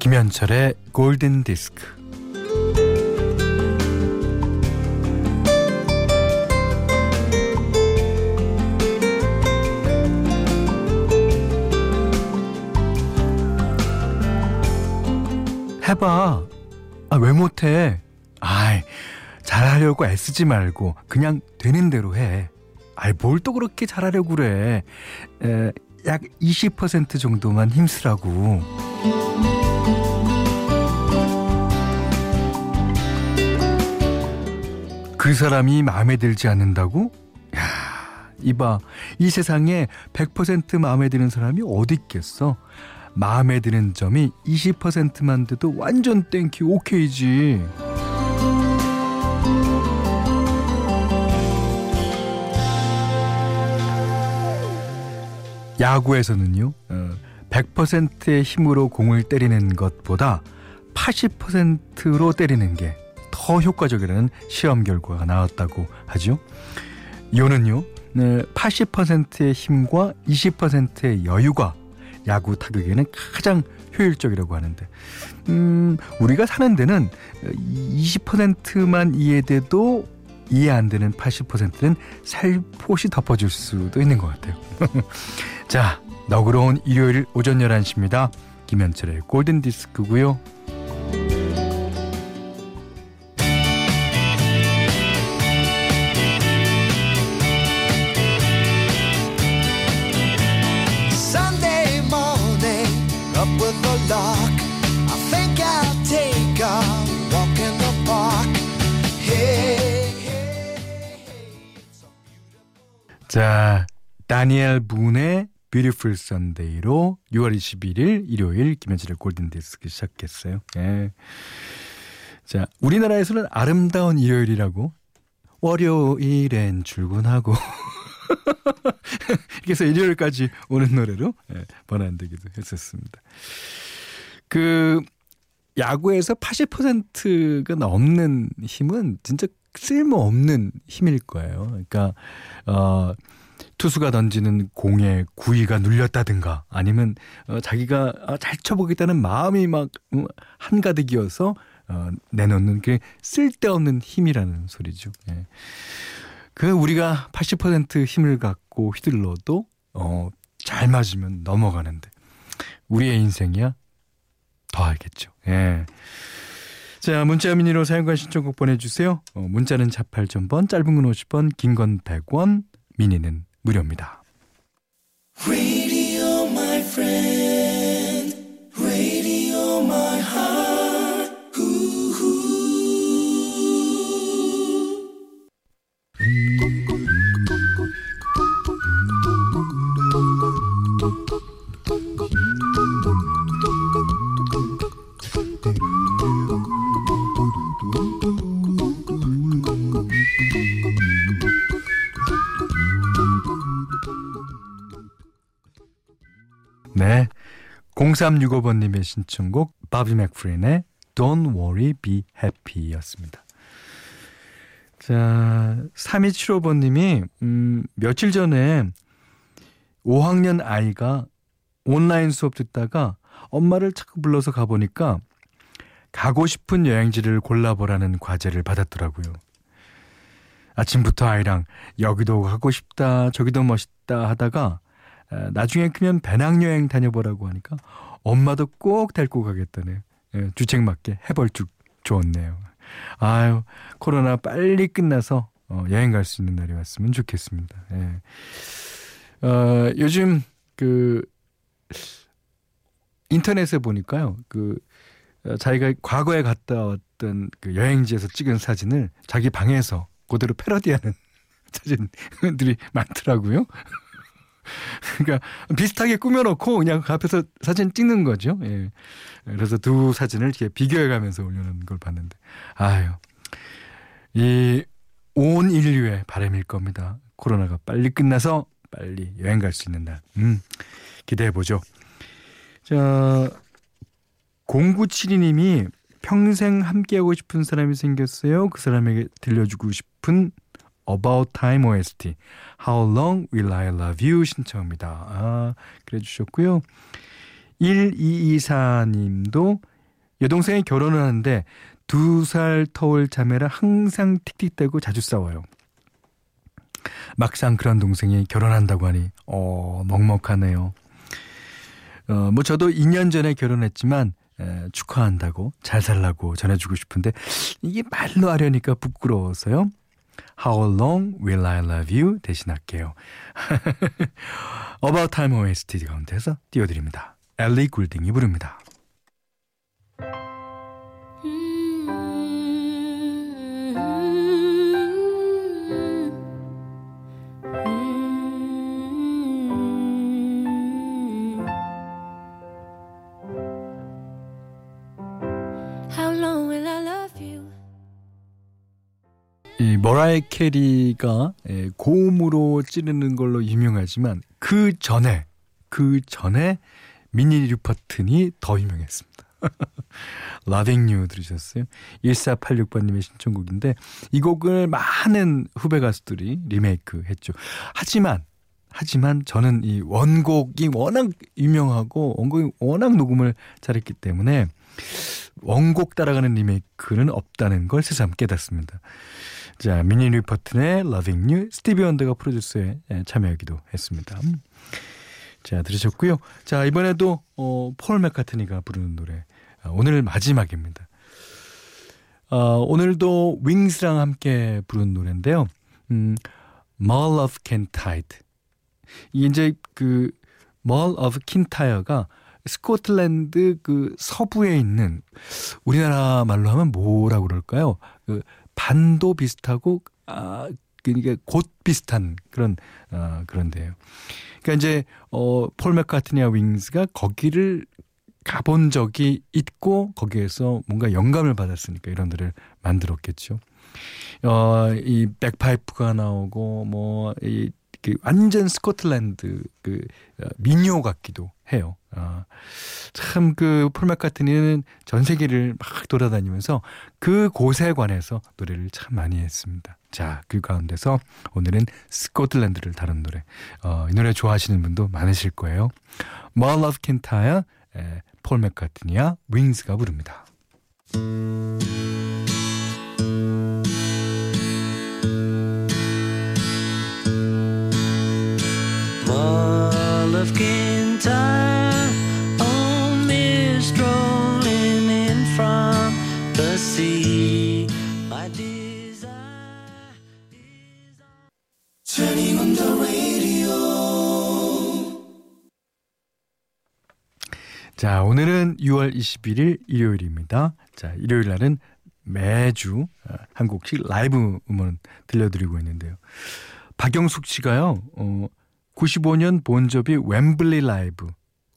김현철의 골든 디스크. 해봐. 아, 왜 못해? 아이, 잘하려고 애쓰지 말고 그냥 되는 대로 해. 아이, 뭘 또 그렇게 잘하려고 그래. 에, 약 20% 정도만 힘쓰라고. 그 사람이 마음에 들지 않는다고? 야, 이봐. 이 세상에 100% 마음에 드는 사람이 어디 있겠어? 마음에 드는 점이 20%만 돼도 완전 thank you 오케이지. 야구에서는요, 100%의 어, 힘으로 공을 때리는 것보다 80%로 때리는 게 더 효과적이라는 시험 결과가 나왔다고 하죠. 이거는요, 80%의 힘과 20%의 여유가 야구 타격에는 가장 효율적이라고 하는데, 음, 우리가 사는 데는 20%만 이해돼도 이해 안 되는 80%는 살포시 덮어줄 수도 있는 것 같아요. 자, 너그러운 일요일 오전 11시입니다. 김현철의 골든디스크고요. 자, 다니엘 분의 Beautiful Sunday로 6월 21일 일요일 김현철의 골든 디스크 시작했어요. 예. 자, 우리나라에서는 아름다운 일요일이라고 월요일엔 출근하고 그래서 일요일까지 오는 노래로 예, 번안되기도 했었습니다. 그 야구에서 80%가 넘는 힘은 진짜 쓸모없는 힘일 거예요. 그러니까 어 투수가 던지는 공에 구위가 눌렸다든가 아니면 어, 자기가 어, 잘 쳐보겠다는 마음이 막 음, 한가득이어서 어, 내놓는 게 쓸데없는 힘이라는 소리죠. 예. 그 우리가 80% 힘을 갖고 휘둘러도 어, 잘 맞으면 넘어가는데 우리의 인생이야 더 알겠죠. 예. 자, 문자 미니로 사용과 신청곡 보내주세요. 어, 문자는 48,000번, 짧은 건 50원, 긴 건 100원, 미니는 무료입니다. 네. 0365번님의 신청곡 바비 맥프린의 Don't Worry Be Happy 였습니다. 자, 3275번님이 음, 며칠 전에 5학년 아이가 온라인 수업 듣다가 엄마를 자꾸 불러서 가보니까 가고 싶은 여행지를 골라보라는 과제를 받았더라고요. 아침부터 아이랑 여기도 가고 싶다, 저기도 멋있다 하다가 나중에 크면 배낭여행 다녀보라고 하니까 엄마도 꼭 데리고 가겠다네. 예, 주책 맞게 해벌쭉 좋았네요. 아유, 코로나 빨리 끝나서 어, 여행 갈 수 있는 날이 왔으면 좋겠습니다. 예. 어, 요즘 그 인터넷에 보니까요. 그 어, 자기가 과거에 갔다 왔던 그 여행지에서 찍은 사진을 자기 방에서 그대로 패러디하는 사진들이 많더라고요. 그러니까 비슷하게 꾸며놓고 그냥 그 앞에서 사진 찍는 거죠. 예. 그래서 두 사진을 이렇게 비교해가면서 올려놓은 걸 봤는데, 아유, 이 온 인류의 바람일 겁니다. 코로나가 빨리 끝나서 빨리 여행 갈 수 있는 날, 음, 기대해 보죠. 자, 0972님이 평생 함께하고 싶은 사람이 생겼어요. 그 사람에게 들려주고 싶은 About Time OST How Long Will I Love You 신청합니다. 아, 그래 주셨고요. 1224님도 여동생이 결혼을 하는데 두 살 터울 자매라 항상 틱틱대고 자주 싸워요. 막상 그런 동생이 결혼한다고 하니 어 먹먹하네요. 어, 뭐 저도 2년 전에 결혼했지만 에, 축하한다고 잘 살라고 전해주고 싶은데 이게 말로 하려니까 부끄러워서요. How long will I love you 대신할게요. About Time OST 가운데서 띄워드립니다. 엘리 굴딩이 부릅니다. 이 머라이 캐리가 예, 고음으로 찌르는 걸로 유명하지만 그 전에 그 전에 미니 류퍼튼이 더 유명했습니다. You 들으셨어요? 1486번님의 신청곡인데 이 곡을 많은 후배 가수들이 리메이크 했죠. 하지만 하지만 저는 이 원곡이 워낙 유명하고 원곡이 워낙 녹음을 잘했기 때문에 원곡 따라가는 리메이크는 없다는 걸 새삼 깨닫습니다. 자, 미니 리퍼튼의 Loving You, 스티비 원더가 프로듀서에 예, 참여하기도 했습니다. 자, 들으셨고요. 자, 이번에도 어, 폴 맥카트니가 부르는 노래. 아, 오늘 마지막입니다. 어, 오늘도 윙스랑 함께 부른 노래인데요. 음, Mall of Kintyre. 이 이제 그 Mall of Kintyre가 스코틀랜드 그 서부에 있는 우리나라 말로 하면 뭐라고 그럴까요? 그 반도 비슷하고 아 그러니까 곧 비슷한 그런 어 그런데요. 그러니까 이제 어폴 맥카트니와 윙스가 거기를 가본 적이 있고 거기에서 뭔가 영감을 받았으니까 이런 노래를 만들었겠죠. 어 이 백파이프가 나오고 뭐 이 그 완전 스코틀랜드 그 어, 민요 같기도 해요. 아, 참그 폴 맥카트니는 전 세계를 막 돌아다니면서 그 곳에 관해서 노래를 참 많이 했습니다. 자, 그 가운데서 오늘은 스코틀랜드를 다룬 노래. 어, 이 노래 좋아하시는 분도 많으실 거예요. Mall of Kintyre, 폴 맥카트니와 윙스가 부릅니다. Of Kintyre, on me strolling in from the sea. My desire is turning on the radio. 자, 오늘은 6월 21일 일요일입니다. 자, 일요일 날은 매주 한 곡씩 라이브 음원 들려드리고 있는데요. 박영숙 씨가요, 어, 95년 본조비 웸블리 라이브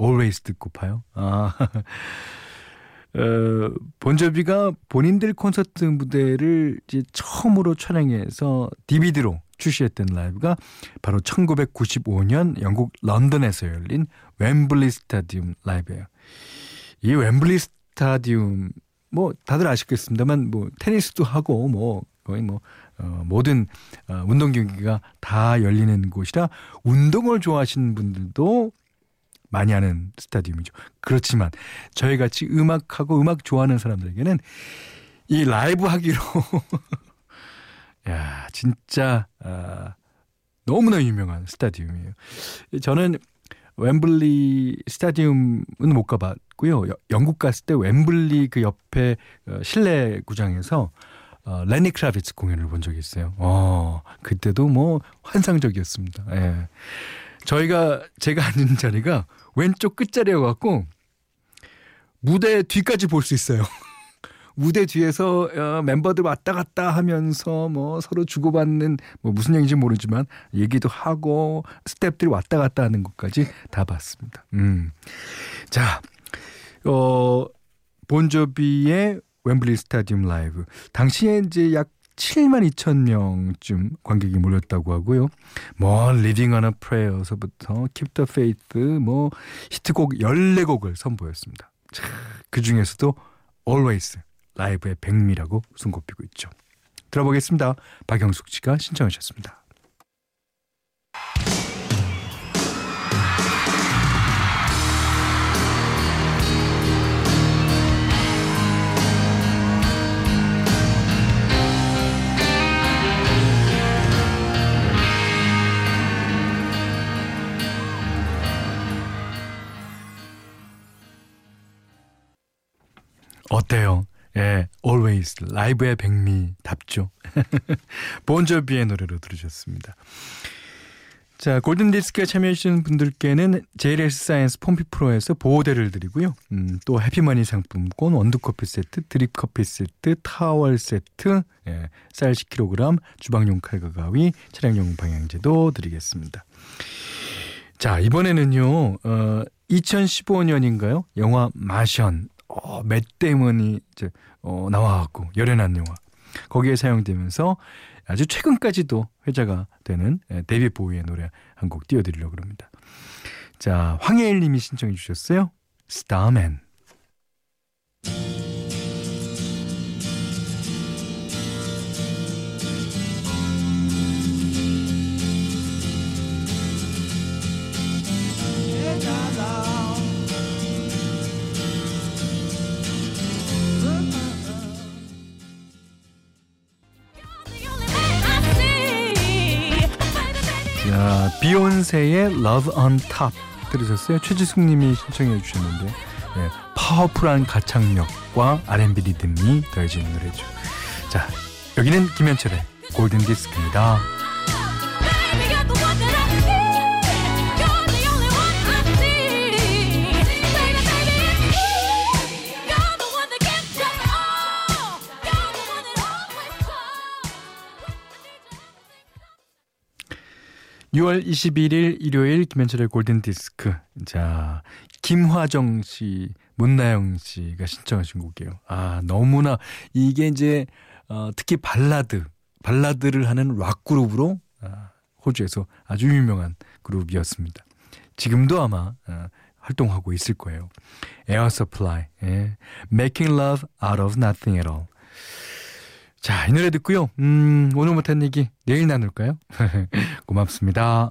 Always 듣고 파요. 아. 어, 본조비가 본인들 콘서트 무대를 이제 처음으로 촬영해서 DVD로 출시했던 라이브가 바로 1995년 영국 런던에서 열린 웸블리 스타디움 라이브예요. 이 웸블리 스타디움 뭐 다들 아시겠습니다만 뭐 테니스도 하고 뭐 거의 뭐 어, 모든 어, 운동 경기가 다 열리는 곳이라 운동을 좋아하시는 분들도 많이 하는 스타디움이죠. 그렇지만 저희 같이 음악하고 음악 좋아하는 사람들에게는 이 라이브 하기로 야 진짜 아, 너무나 유명한 스타디움이에요. 저는 웸블리 스타디움은 못 가봤고요. 영국 갔을 때 웸블리 그 옆에 어, 실내 구장에서 어, 레니 크라비츠 공연을 본 적이 있어요. 어, 그때도 뭐 환상적이었습니다. 예. 저희가 제가 앉은 자리가 왼쪽 끝자리여 갖고 무대 뒤까지 볼 수 있어요. 무대 뒤에서 어, 멤버들 왔다 갔다 하면서 뭐 서로 주고받는 뭐 무슨 얘기인지 모르지만 얘기도 하고 스탭들이 왔다 갔다 하는 것까지 다 봤습니다. 음. 자, 어, 본조비의 웸블리 스타디움 라이브. 당시에 이제 약 7만 2천 명쯤 관객이 몰렸다고 하고요. 뭐 on a Prayer서부터 Keep the 뭐 히트곡 14곡을 선보였습니다. 그 중에서도 Always 라이브의 백미라고 손꼽히고 있죠. 들어보겠습니다. 박영숙 씨가 신청하셨습니다. Always 라이브의 백미답죠. 본조비의 노래로 들으셨습니다. 자, 골든디스크에 참여해주신 분들께는 JLS 사이언스 폼피 프로에서 보호대를 드리고요. 음, 또 해피머니 상품권, 원두커피 세트, 드립커피 세트, 타월 세트, 예, 쌀 10kg, 주방용 칼과 가위, 차량용 방향제도 드리겠습니다. 자, 이번에는요, 어, 2015년인가요? 영화 마션, 어, 맷 데이먼이 이제 어, 나와갖고 열연한 영화 거기에 사용되면서 아주 최근까지도 회자가 되는 예, 데뷔 보이의 노래 한 곡 띄워드리려고 합니다. 자 황혜일님이 신청해 주셨어요. 스타맨. 비욘세의 Love on Top 들으셨어요? 최지숙 님이 신청해 주셨는데 예, 파워풀한 가창력과 R&B 리듬이 더해진 노래죠. 자, 여기는 김현철의 골든 디스크입니다. (6월 21일) 일요일 김현철의 골든 디스크. 자 김화정 씨 문나영 씨가 신청하신 곡이에요. 아 너무나 이게 이제 어, 특히 발라드 발라드를 하는 락 그룹으로 아, 호주에서 아주 유명한 그룹이었습니다. 지금도 아마 아, 활동하고 있을 거예요. 에어 서플라이 예. Making Love Out of Nothing at All 자, 이 노래 듣고요. 음, 오늘 못한 얘기 내일 나눌까요? 고맙습니다.